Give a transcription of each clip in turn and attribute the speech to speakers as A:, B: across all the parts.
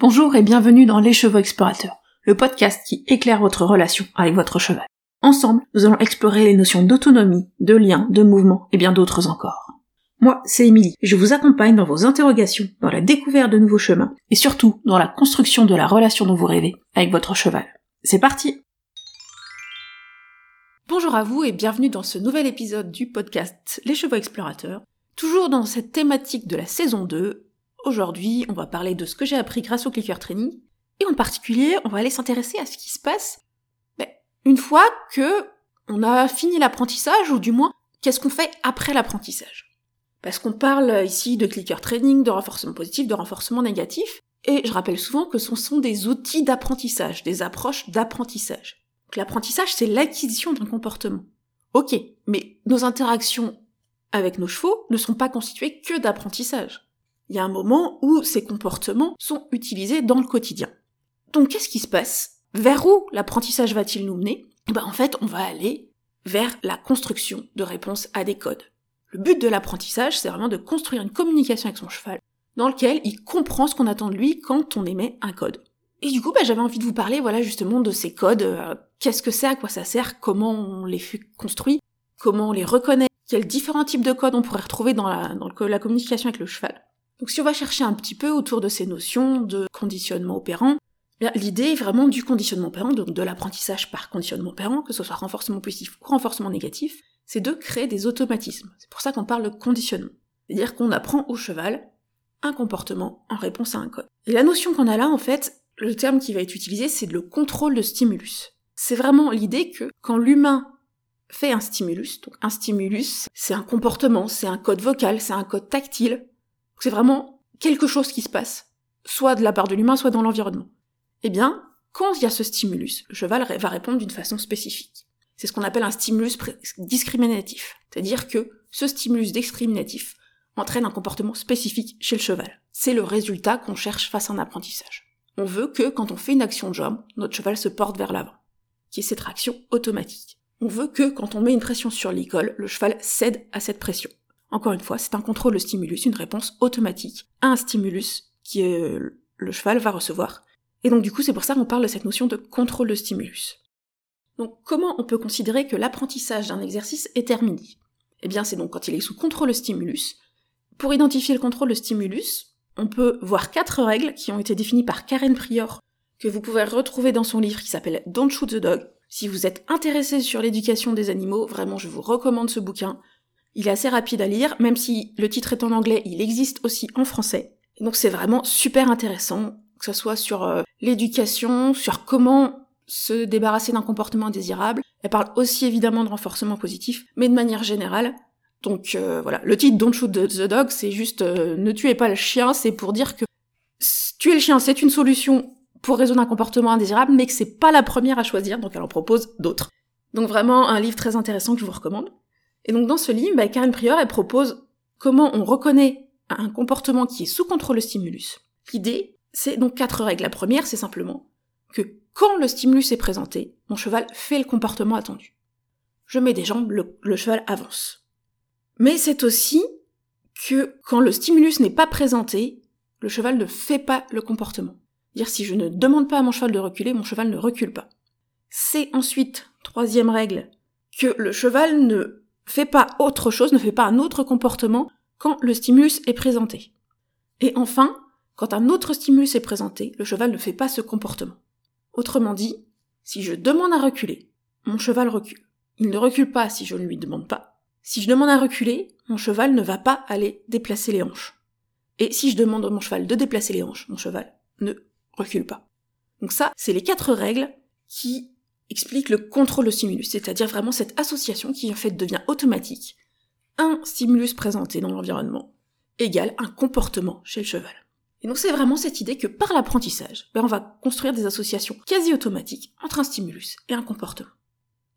A: Bonjour et bienvenue dans Les Chevaux Explorateurs, le podcast qui éclaire votre relation avec votre cheval. Ensemble, nous allons explorer les notions d'autonomie, de lien, de mouvement et bien d'autres encore. Moi, c'est Émilie, je vous accompagne dans vos interrogations, dans la découverte de nouveaux chemins, et surtout dans la construction de la relation dont vous rêvez avec votre cheval. C'est parti Bonjour à vous et bienvenue dans ce nouvel épisode du podcast Les Chevaux Explorateurs. Toujours dans cette thématique de la saison 2, aujourd'hui on va parler de ce que j'ai appris grâce au clicker training, et en particulier on va aller s'intéresser à ce qui se passe ben, une fois que on a fini l'apprentissage, ou du moins qu'est-ce qu'on fait après l'apprentissage. Parce qu'on parle ici de clicker training, de renforcement positif, de renforcement négatif, et je rappelle souvent que ce sont des outils d'apprentissage, des approches d'apprentissage. l'apprentissage, c'est l'acquisition d'un comportement. Ok, mais nos interactions avec nos chevaux ne sont pas constituées que d'apprentissage. Il y a un moment où ces comportements sont utilisés dans le quotidien. Donc qu'est-ce qui se passe? Vers où l'apprentissage va-t-il nous mener? Ben, En fait, on va aller vers la construction de réponses à des codes. Le but de l'apprentissage, c'est vraiment de construire une communication avec son cheval, dans lequel il comprend ce qu'on attend de lui quand on émet un code. Et du coup, bah, j'avais envie de vous parler, voilà, justement, de ces codes. Euh, qu'est-ce que c'est, à quoi ça sert, comment on les fait construire, comment on les reconnaît, quels différents types de codes on pourrait retrouver dans la communication avec le cheval. Donc si on va chercher un petit peu autour de ces notions de conditionnement opérant, l'idée est vraiment du conditionnement opérant, donc de l'apprentissage par conditionnement opérant, que ce soit renforcement positif ou renforcement négatif, c'est de créer des automatismes. C'est pour ça qu'on parle de conditionnement. C'est-à-dire qu'on apprend au cheval un comportement en réponse à un code. Et la notion qu'on a là, en fait, le terme qui va être utilisé, c'est le contrôle de stimulus. C'est vraiment l'idée que quand l'humain fait un stimulus, donc un stimulus, c'est un comportement, c'est un code vocal, c'est un code tactile, c'est vraiment quelque chose qui se passe, soit de la part de l'humain, soit dans l'environnement. Eh bien, quand il y a ce stimulus, le cheval va répondre d'une façon spécifique. C'est ce qu'on appelle un stimulus discriminatif. C'est-à-dire que ce stimulus discriminatif entraîne un comportement spécifique chez le cheval. C'est le résultat qu'on cherche face à un apprentissage. On veut que quand on fait une action de jambe, notre cheval se porte vers l'avant, qui est cette réaction automatique. On veut que quand on met une pression sur l'école, le cheval cède à cette pression. Encore une fois, c'est un contrôle de stimulus, une réponse automatique à un stimulus qui le cheval va recevoir. Et donc du coup, c'est pour ça qu'on parle de cette notion de contrôle de stimulus. Donc comment on peut considérer que l'apprentissage d'un exercice est terminé? Eh bien c'est donc quand il est sous contrôle stimulus. Pour identifier le contrôle stimulus, on peut voir quatre règles qui ont été définies par Karen Prior, que vous pouvez retrouver dans son livre qui s'appelle Don't Shoot the Dog. Si vous êtes intéressé sur l'éducation des animaux, vraiment je vous recommande ce bouquin. Il est assez rapide à lire, même si le titre est en anglais, il existe aussi en français. donc c'est vraiment super intéressant, que ce soit sur euh, l'éducation, sur comment se débarrasser d'un comportement indésirable. Elle parle aussi évidemment de renforcement positif, mais de manière générale. Donc euh, voilà, le titre Don't Shoot the Dog, c'est juste euh, ne tuez pas le chien, c'est pour dire que tuer le chien, c'est une solution pour résoudre un comportement indésirable, mais que c'est pas la première à choisir, donc elle en propose d'autres. Donc vraiment un livre très intéressant que je vous recommande. Et donc dans ce livre, bah, Karen Prior, elle propose comment on reconnaît un comportement qui est sous contrôle stimulus. L'idée, c'est donc quatre règles. La première, c'est simplement que quand le stimulus est présenté, mon cheval fait le comportement attendu. Je mets des jambes, le, cheval avance. Mais c'est aussi que quand le stimulus n'est pas présenté, le cheval ne fait pas le comportement. Dire si je ne demande pas à mon cheval de reculer, mon cheval ne recule pas. C'est ensuite, troisième règle, que le cheval ne fait pas autre chose, ne fait pas un autre comportement quand le stimulus est présenté. Et enfin, quand un autre stimulus est présenté, le cheval ne fait pas ce comportement. Autrement dit, si je demande à reculer, mon cheval recule. Il ne recule pas si je ne lui demande pas. Si je demande à reculer, mon cheval ne va pas aller déplacer les hanches. Et si je demande à mon cheval de déplacer les hanches, mon cheval ne recule pas. Donc ça, c'est les quatre règles qui expliquent le contrôle de stimulus, c'est-à-dire vraiment cette association qui en fait devient automatique. Un stimulus présenté dans l'environnement égale un comportement chez le cheval. Et donc c'est vraiment cette idée que par l'apprentissage, ben on va construire des associations quasi automatiques entre un stimulus et un comportement.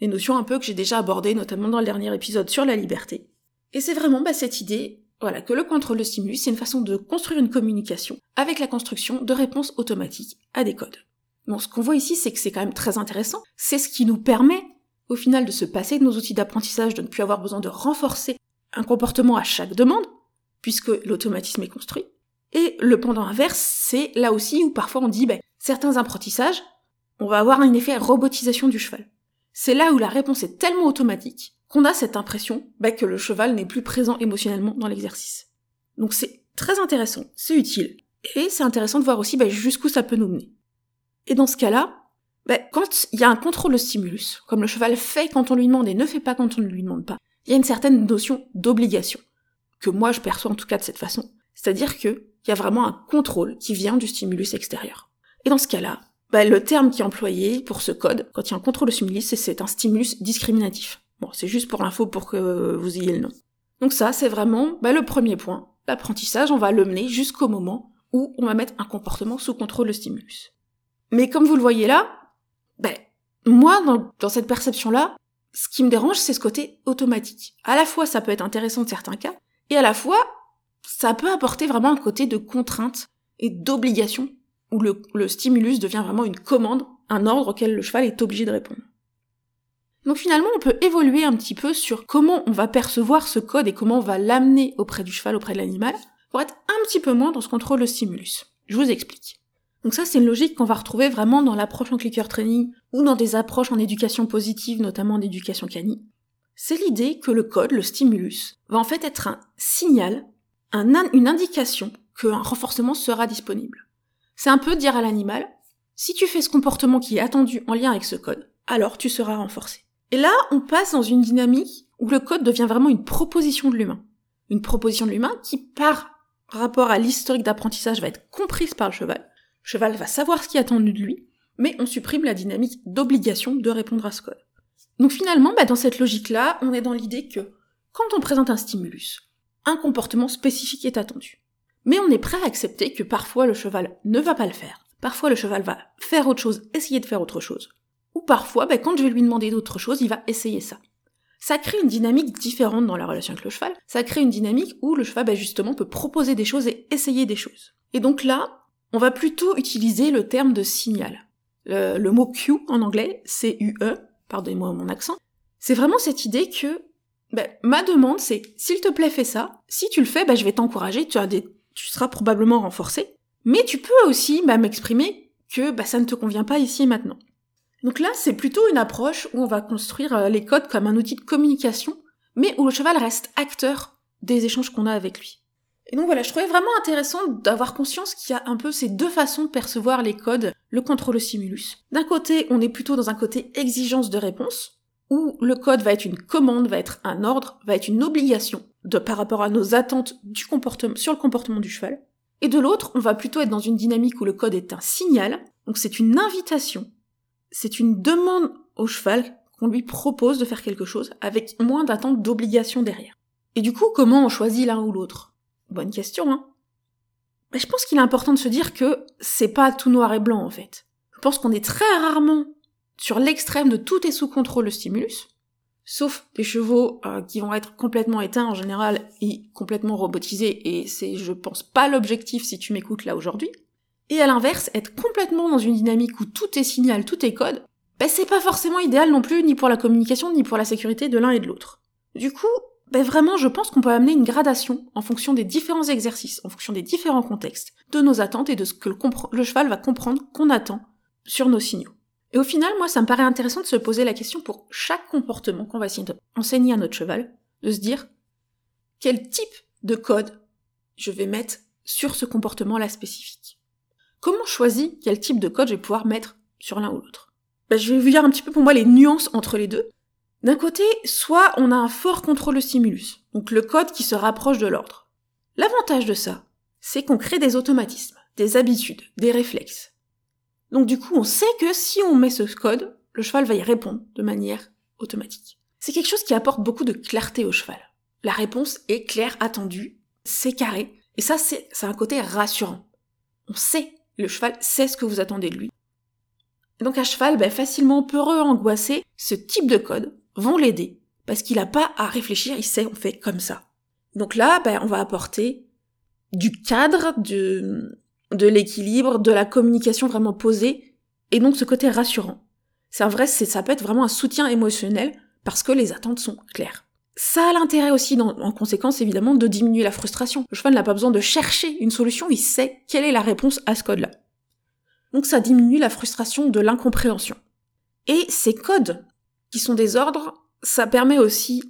A: Des notions un peu que j'ai déjà abordées, notamment dans le dernier épisode sur la liberté. Et c'est vraiment ben, cette idée, voilà, que le contrôle de stimulus, c'est une façon de construire une communication avec la construction de réponses automatiques à des codes. Donc ce qu'on voit ici, c'est que c'est quand même très intéressant. C'est ce qui nous permet, au final, de se passer de nos outils d'apprentissage, de ne plus avoir besoin de renforcer un comportement à chaque demande, puisque l'automatisme est construit, Et le pendant inverse, c'est là aussi où parfois on dit, ben, certains apprentissages, on va avoir un effet robotisation du cheval. C'est là où la réponse est tellement automatique qu'on a cette impression ben, que le cheval n'est plus présent émotionnellement dans l'exercice. Donc c'est très intéressant, c'est utile, et c'est intéressant de voir aussi ben, jusqu'où ça peut nous mener. Et dans ce cas-là, ben, quand il y a un contrôle de stimulus, comme le cheval fait quand on lui demande et ne fait pas quand on ne lui demande pas, il y a une certaine notion d'obligation, que moi je perçois en tout cas de cette façon. C'est-à-dire qu'il y a vraiment un contrôle qui vient du stimulus extérieur. Et dans ce cas-là, ben, le terme qui est employé pour ce code, quand il y a un contrôle de stimulus, c'est un stimulus discriminatif. Bon, c'est juste pour l'info pour que vous ayez le nom. Donc ça, c'est vraiment ben, le premier point. L'apprentissage, on va le mener jusqu'au moment où on va mettre un comportement sous contrôle de stimulus. Mais comme vous le voyez là, ben, moi, dans, cette perception-là, ce qui me dérange, c'est ce côté automatique. À la fois, ça peut être intéressant de certains cas, et à la fois, ça peut apporter vraiment un côté de contrainte et d'obligation, où le, le stimulus devient vraiment une commande, un ordre auquel le cheval est obligé de répondre. Donc finalement, on peut évoluer un petit peu sur comment on va percevoir ce code et comment on va l'amener auprès du cheval, auprès de l'animal, pour être un petit peu moins dans ce contrôle de stimulus. Je vous explique. Donc ça, c'est une logique qu'on va retrouver vraiment dans l'approche en clicker training ou dans des approches en éducation positive, notamment en éducation canine. C'est l'idée que le code, le stimulus, va en fait être un signal, une indication qu'un renforcement sera disponible. C'est un peu dire à l'animal, si tu fais ce comportement qui est attendu en lien avec ce code, alors tu seras renforcé. Et là, on passe dans une dynamique où le code devient vraiment une proposition de l'humain. Une proposition de l'humain qui, par rapport à l'historique d'apprentissage, va être comprise par le cheval, cheval va savoir ce qui est attendu de lui, mais on supprime la dynamique d'obligation de répondre à ce code. Donc finalement, bah, dans cette logique-là, on est dans l'idée que quand on présente un stimulus, un comportement spécifique est attendu. Mais on est prêt à accepter que parfois le cheval ne va pas le faire. Parfois le cheval va faire autre chose, essayer de faire autre chose. Ou parfois, bah, quand je vais lui demander d'autre chose, il va essayer ça. Ça crée une dynamique différente dans la relation avec le cheval. Ça crée une dynamique où le cheval, bah, justement, peut proposer des choses et essayer des choses. Et donc là, on va plutôt utiliser le terme de signal. Le, mot cue en anglais, C-U-E, pardonnez-moi mon accent, c'est vraiment cette idée que ben, ma demande c'est s'il te plaît fais ça, si tu le fais, ben, je vais t'encourager, tu, tu seras probablement renforcé, mais tu peux aussi ben, m'exprimer que ça ne te convient pas ici et maintenant. Donc là, c'est plutôt une approche où on va construire euh, les codes comme un outil de communication, mais où le cheval reste acteur des échanges qu'on a avec lui. Et donc voilà, je trouvais vraiment intéressant d'avoir conscience qu'il y a un peu ces deux façons de percevoir les codes, le contrôle stimulus. D'un côté, on est plutôt dans un côté exigence de réponse, où le code va être une commande, va être un ordre, va être une obligation par rapport à nos attentes sur le comportement du cheval. Et de l'autre, on va plutôt être dans une dynamique où le code est un signal, donc c'est une invitation, c'est une demande au cheval qu'on lui propose de faire quelque chose avec moins d'attente d'obligation derrière. Et du coup, comment on choisit l'un ou l'autre? Bonne question, hein. Mais je pense qu'il est important de se dire que c'est pas tout noir et blanc, en fait. Je pense qu'on est très rarement sur l'extrême de tout est sous contrôle le stimulus, sauf des chevaux euh, qui vont être complètement éteints en général et complètement robotisés, et c'est, je pense, pas l'objectif si tu m'écoutes là aujourd'hui. Et à l'inverse, être complètement dans une dynamique où tout est signal, tout est code, ben c'est pas forcément idéal non plus, ni pour la communication, ni pour la sécurité de l'un et de l'autre. Du coup, ben vraiment, je pense qu'on peut amener une gradation en fonction des différents exercices, en fonction des différents contextes, de nos attentes et de ce que le, cheval va comprendre qu'on attend sur nos signaux. Et au final, moi, ça me paraît intéressant de se poser la question pour chaque comportement qu'on va enseigner à notre cheval, de se dire quel type de code je vais mettre sur ce comportement-là spécifique. Comment choisir quel type de code je vais pouvoir mettre sur l'un ou l'autre? Ben, Je vais vous dire un petit peu pour moi les nuances entre les deux, d'un côté, soit on a un fort contrôle stimulus, donc le code qui se rapproche de l'ordre. L'avantage de ça, c'est qu'on crée des automatismes, des habitudes, des réflexes. Donc du coup, on sait que si on met ce code, le cheval va y répondre de manière automatique. C'est quelque chose qui apporte beaucoup de clarté au cheval. La réponse est claire, attendue, c'est carré, et ça c'est un côté rassurant. On sait, le cheval sait ce que vous attendez de lui. Donc un cheval, ben, facilement peureux, angoissé, ce type de code, vont l'aider. Parce qu'il n'a pas à réfléchir, il sait, on fait comme ça. Donc là, ben, on va apporter du cadre, de, de l'équilibre, de la communication vraiment posée, et donc ce côté rassurant. C'est un vrai, ça peut être vraiment un soutien émotionnel parce que les attentes sont claires. Ça a l'intérêt aussi, en conséquence évidemment, de diminuer la frustration. Le cheval n'a pas besoin de chercher une solution, il sait quelle est la réponse à ce code-là. Donc ça diminue la frustration de l'incompréhension. Et ces codes, qui sont des ordres, ça permet aussi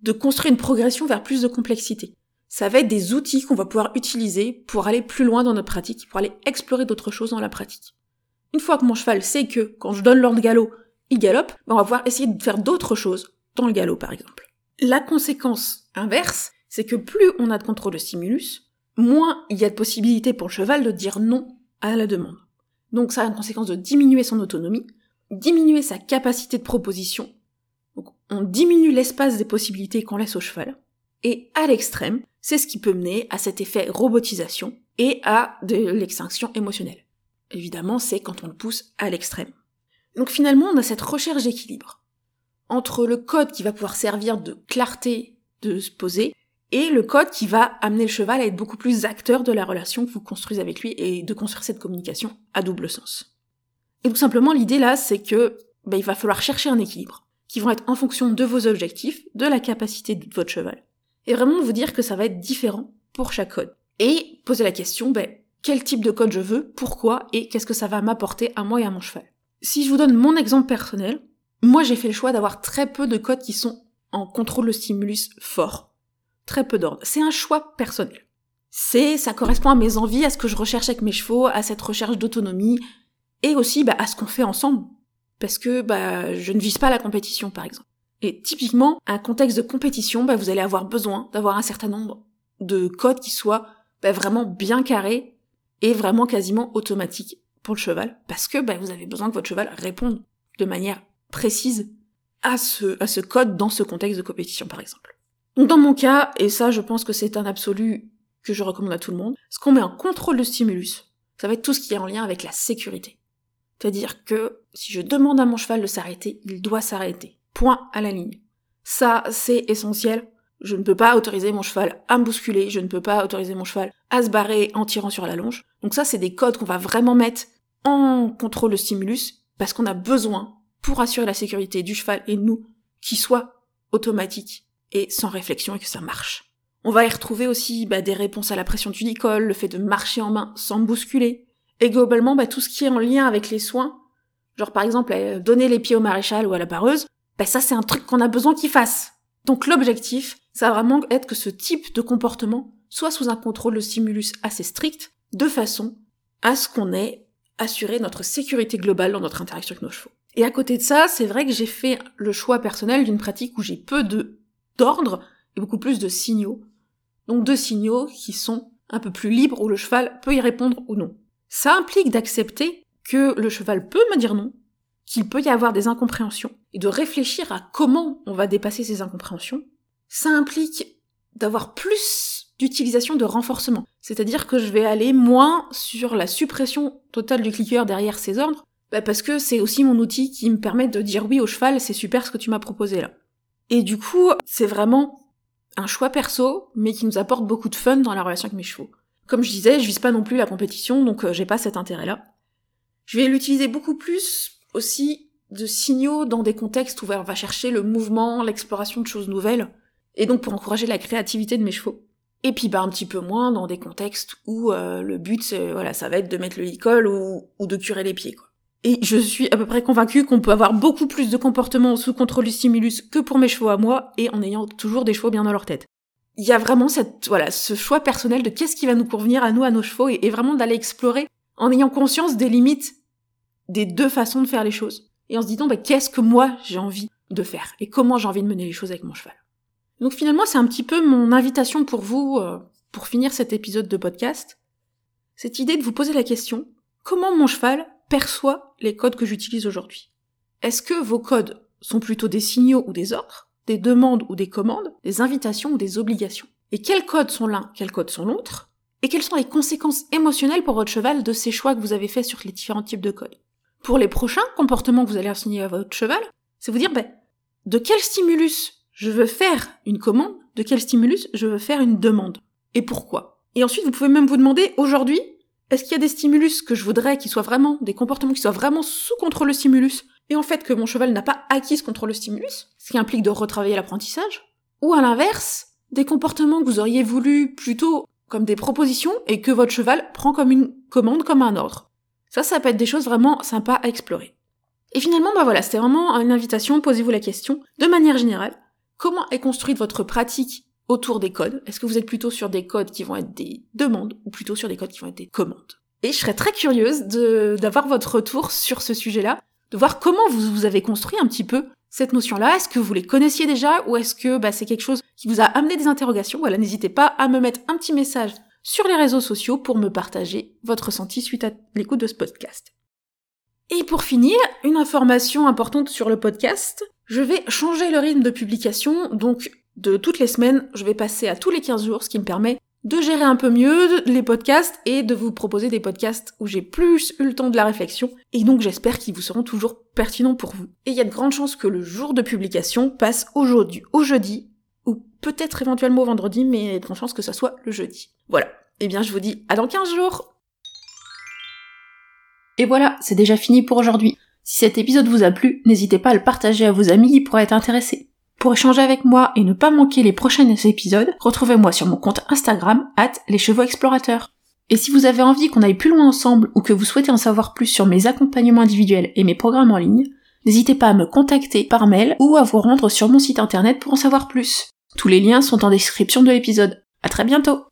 A: de construire une progression vers plus de complexité. Ça va être des outils qu'on va pouvoir utiliser pour aller plus loin dans notre pratique, pour aller explorer d'autres choses dans la pratique. Une fois que mon cheval sait que quand je donne l'ordre galop, il galope, ben, on va pouvoir essayer de faire d'autres choses dans le galop par exemple. La conséquence inverse, c'est que plus on a de contrôle de stimulus, moins il y a de possibilités pour le cheval de dire non à la demande. Donc ça a une conséquence de diminuer son autonomie, diminuer sa capacité de proposition. On diminue l'espace des possibilités qu'on laisse au cheval. Et à l'extrême, c'est ce qui peut mener à cet effet robotisation et à de l'extinction émotionnelle. Évidemment, c'est quand on le pousse à l'extrême. Donc finalement, on a cette recherche d'équilibre entre le code qui va pouvoir servir de clarté de se poser et le code qui va amener le cheval à être beaucoup plus acteur de la relation que vous construisez avec lui et de construire cette communication à double sens. Et tout simplement, l'idée là, c'est que ben, il va falloir chercher un équilibre qui vont être en fonction de vos objectifs, de la capacité de votre cheval, et vraiment vous dire que ça va être différent pour chaque code. Et poser la question, ben, quel type de code je veux, pourquoi, et qu'est-ce que ça va m'apporter à moi et à mon cheval. Si je vous donne mon exemple personnel, moi j'ai fait le choix d'avoir très peu de codes qui sont en contrôle de stimulus fort. Très peu d'ordre. C'est un choix personnel. C'est, ça correspond à mes envies, à ce que je recherche avec mes chevaux, à cette recherche d'autonomie, et aussi bah, à ce qu'on fait ensemble. Parce que bah, je ne vise pas la compétition, par exemple. Et typiquement, un contexte de compétition, bah, vous allez avoir besoin d'avoir un certain nombre de codes qui soient bah, vraiment bien carrés et vraiment quasiment automatiques pour le cheval, parce que bah, vous avez besoin que votre cheval réponde de manière précise à ce, à ce code dans ce contexte de compétition, par exemple. Dans mon cas, et ça je pense que c'est un absolu que je recommande à tout le monde, ce qu'on met en contrôle de stimulus, ça va être tout ce qui est en lien avec la sécurité. C'est-à-dire que si je demande à mon cheval de s'arrêter, il doit s'arrêter. Point à la ligne. Ça, c'est essentiel. Je ne peux pas autoriser mon cheval à me bousculer, je ne peux pas autoriser mon cheval à se barrer en tirant sur la longe. Donc ça, c'est des codes qu'on va vraiment mettre en contrôle de stimulus parce qu'on a besoin, pour assurer la sécurité du cheval et de nous, qu'il soit automatique et sans réflexion et que ça marche. On va y retrouver aussi bah, des réponses à la pression tunicole, le fait de marcher en main sans bousculer, et globalement bah, tout ce qui est en lien avec les soins, genre par exemple euh, donner les pieds au maréchal ou à la pareuse, bah, ça c'est un truc qu'on a besoin qu'il fasse. Donc l'objectif, ça va vraiment être que ce type de comportement soit sous un contrôle de stimulus assez strict, de façon à ce qu'on ait assuré notre sécurité globale dans notre interaction avec nos chevaux. Et à côté de ça, c'est vrai que j'ai fait le choix personnel d'une pratique où j'ai peu de d'ordre et beaucoup plus de signaux. Donc de signaux qui sont un peu plus libres où le cheval peut y répondre ou non. Ça implique d'accepter que le cheval peut me dire non, qu'il peut y avoir des incompréhensions, et de réfléchir à comment on va dépasser ces incompréhensions. Ça implique d'avoir plus d'utilisation de renforcement. C'est-à-dire que je vais aller moins sur la suppression totale du cliqueur derrière ces ordres, bah parce que c'est aussi mon outil qui me permet de dire oui au cheval, c'est super ce que tu m'as proposé là. Et du coup, c'est vraiment un choix perso, mais qui nous apporte beaucoup de fun dans la relation avec mes chevaux. Comme je disais, je vise pas non plus la compétition, donc euh, j'ai pas cet intérêt-là. Je vais l'utiliser beaucoup plus aussi de signaux dans des contextes où on va chercher le mouvement, l'exploration de choses nouvelles, et donc pour encourager la créativité de mes chevaux. Et puis bah un petit peu moins dans des contextes où euh, le but voilà ça va être de mettre le licol ou, ou de curer les pieds quoi. Et je suis à peu près convaincue qu'on peut avoir beaucoup plus de comportements sous contrôle du stimulus que pour mes chevaux à moi, et en ayant toujours des chevaux bien dans leur tête. Il y a vraiment cette, voilà, ce choix personnel de qu'est-ce qui va nous convenir à nous, à nos chevaux, et, vraiment d'aller explorer en ayant conscience des limites des deux façons de faire les choses. Et en se disant, bah, qu'est-ce que moi j'ai envie de faire, et comment j'ai envie de mener les choses avec mon cheval. Donc finalement, c'est un petit peu mon invitation pour vous, euh, pour finir cet épisode de podcast. Cette idée de vous poser la question, comment mon cheval perçoit les codes que j'utilise aujourd'hui? Est-ce que vos codes sont plutôt des signaux ou des ordres, des demandes ou des commandes, des invitations ou des obligations. Et quels codes sont l'un, quels codes sont l'autre Et quelles sont les conséquences émotionnelles pour votre cheval de ces choix que vous avez faits sur les différents types de codes? Pour les prochains comportements que vous allez assigner à votre cheval, c'est vous dire, ben, de quel stimulus je veux faire une commande, de quel stimulus je veux faire une demande, et pourquoi? Et ensuite, vous pouvez même vous demander, aujourd'hui, est-ce qu'il y a des stimulus que je voudrais qu'ils soient vraiment, des comportements qui soient vraiment sous contrôle stimulus, et en fait que mon cheval n'a pas acquis ce contrôle stimulus, ce qui implique de retravailler l'apprentissage Ou à l'inverse, des comportements que vous auriez voulu plutôt comme des propositions et que votre cheval prend comme une commande, comme un ordre. Ça, ça peut être des choses vraiment sympas à explorer. Et finalement, bah voilà, c'était vraiment une invitation, posez-vous la question, de manière générale, comment est construite votre pratique autour des codes? Est-ce que vous êtes plutôt sur des codes qui vont être des demandes ou plutôt sur des codes qui vont être des commandes? Et je serais très curieuse d'avoir votre retour sur ce sujet-là, de voir comment vous, vous avez construit un petit peu cette notion-là Est-ce que vous les connaissiez déjà ou est-ce que bah, c'est quelque chose qui vous a amené des interrogations? Voilà, n'hésitez pas à me mettre un petit message sur les réseaux sociaux pour me partager votre ressenti suite à l'écoute de ce podcast. Et pour finir, une information importante sur le podcast. Je vais changer le rythme de publication, donc de toutes les semaines, je vais passer à tous les 15 jours, ce qui me permet de gérer un peu mieux les podcasts et de vous proposer des podcasts où j'ai plus eu le temps de la réflexion et donc j'espère qu'ils vous seront toujours pertinents pour vous. Et il y a de grandes chances que le jour de publication passe aujourd'hui, au jeudi, ou peut-être éventuellement au vendredi, mais il y a de grandes chances que ça soit le jeudi. Voilà. Eh bien, je vous dis à dans 15 jours! Et voilà, c'est déjà fini pour aujourd'hui. Si cet épisode vous a plu, n'hésitez pas à le partager à vos amis qui pourraient être intéressés. Pour échanger avec moi et ne pas manquer les prochains épisodes, retrouvez-moi sur mon compte Instagram, at les chevaux explorateurs. Et si vous avez envie qu'on aille plus loin ensemble ou que vous souhaitez en savoir plus sur mes accompagnements individuels et mes programmes en ligne, n'hésitez pas à me contacter par mail ou à vous rendre sur mon site internet pour en savoir plus. Tous les liens sont en description de l'épisode. À très bientôt!